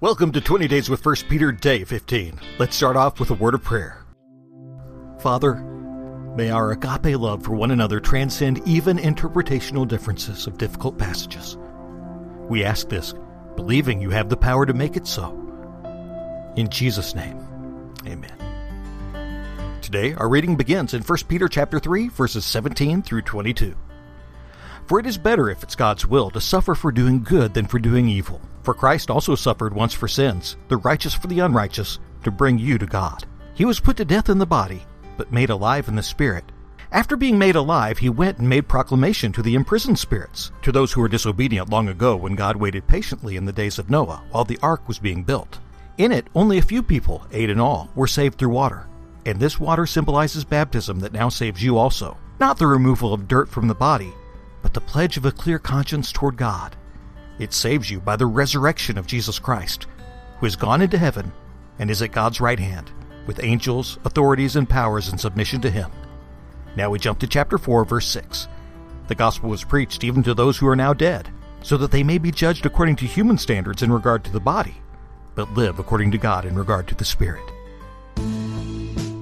Welcome to 20 Days with 1 Peter, day 15. Let's start off with a word of prayer. Father, may our agape love for one another transcend even interpretational differences of difficult passages. We ask this, believing you have the power to make it so. In Jesus' name, amen. Today, our reading begins in 1 Peter chapter 3, verses 17 through 22. For it is better, if it's God's will, to suffer for doing good than for doing evil. For Christ also suffered once for sins, the righteous for the unrighteous, to bring you to God. He was put to death in the body, but made alive in the spirit. After being made alive, he went and made proclamation to the imprisoned spirits, to those who were disobedient long ago when God waited patiently in the days of Noah while the ark was being built. In it, only a few people, eight in all, were saved through water. And this water symbolizes baptism that now saves you also, not the removal of dirt from the body, but the pledge of a clear conscience toward God. It saves you by the resurrection of Jesus Christ, who has gone into heaven and is at God's right hand, with angels, authorities, and powers in submission to him. Now we jump to chapter 4, verse 6. The gospel was preached even to those who are now dead, so that they may be judged according to human standards in regard to the body, but live according to God in regard to the spirit.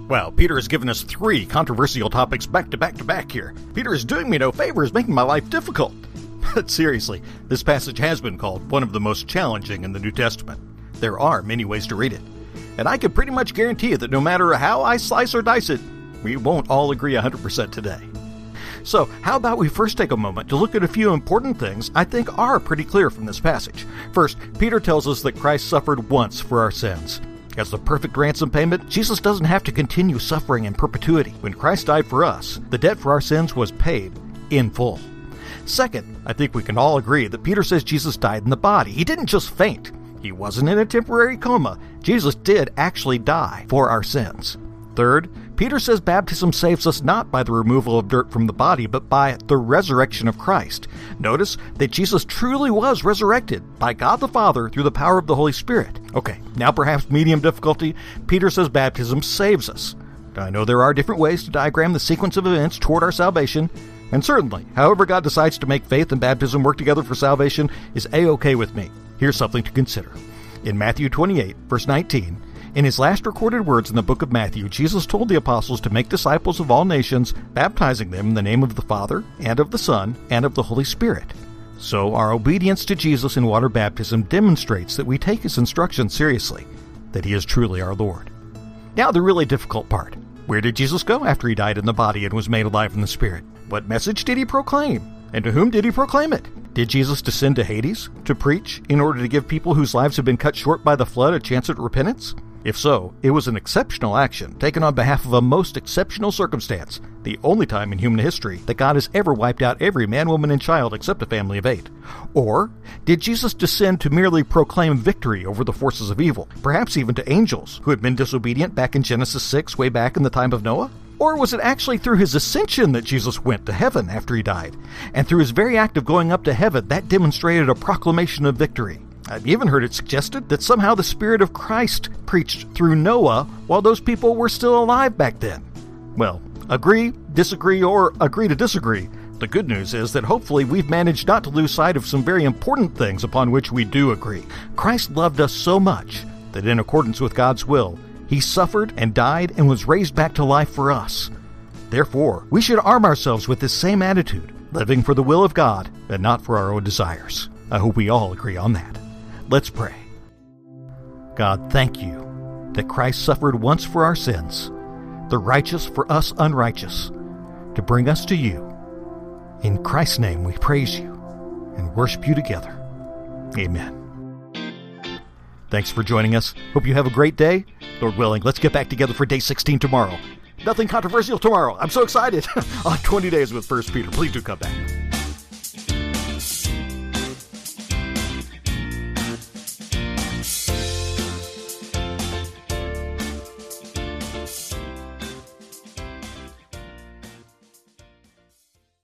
Well, Peter has given us three controversial topics back to back to back here. Peter is doing me no favors, making my life difficult. But seriously, this passage has been called one of the most challenging in the New Testament. There are many ways to read it. And I can pretty much guarantee you that no matter how I slice or dice it, we won't all agree 100% today. So, how about we first take a moment to look at a few important things I think are pretty clear from this passage. First, Peter tells us that Christ suffered once for our sins. As the perfect ransom payment, Jesus doesn't have to continue suffering in perpetuity. When Christ died for us, the debt for our sins was paid in full. Second, I think we can all agree that Peter says Jesus died in the body. He didn't just faint. He wasn't in a temporary coma. Jesus did actually die for our sins. Third, Peter says baptism saves us not by the removal of dirt from the body, but by the resurrection of Christ. Notice that Jesus truly was resurrected by God the Father through the power of the Holy Spirit. Okay, now perhaps medium difficulty, Peter says baptism saves us. I know there are different ways to diagram the sequence of events toward our salvation, and certainly, however God decides to make faith and baptism work together for salvation is a okay with me. Here's something to consider. In Matthew 28, verse 19, in his last recorded words in the book of Matthew, Jesus told the apostles to make disciples of all nations, baptizing them in the name of the Father, and of the Son, and of the Holy Spirit. So, our obedience to Jesus in water baptism demonstrates that we take his instructions seriously, that he is truly our Lord. Now, the really difficult part. Where did Jesus go after he died in the body and was made alive in the Spirit? What message did he proclaim? And to whom did he proclaim it? Did Jesus descend to Hades to preach in order to give people whose lives have been cut short by the flood a chance at repentance? If so, it was an exceptional action taken on behalf of a most exceptional circumstance, the only time in human history that God has ever wiped out every man, woman, and child except a family of eight. Or did Jesus descend to merely proclaim victory over the forces of evil, perhaps even to angels who had been disobedient back in Genesis 6, way back in the time of Noah? Or was it actually through his ascension that Jesus went to heaven after he died? And through his very act of going up to heaven, that demonstrated a proclamation of victory. I've even heard it suggested that somehow the Spirit of Christ preached through Noah while those people were still alive back then. Well, agree, disagree, or agree to disagree. The good news is that hopefully we've managed not to lose sight of some very important things upon which we do agree. Christ loved us so much that in accordance with God's will, he suffered and died and was raised back to life for us. Therefore, we should arm ourselves with this same attitude, living for the will of God and not for our own desires. I hope we all agree on that. Let's pray. God, thank you that Christ suffered once for our sins, the righteous for us unrighteous, to bring us to you. In Christ's name we praise you and worship you together. Amen. Thanks for joining us. Hope you have a great day. Lord willing, let's get back together for day 16 tomorrow. Nothing controversial tomorrow. I'm so excited. On 20 days with First Peter. Please do come back.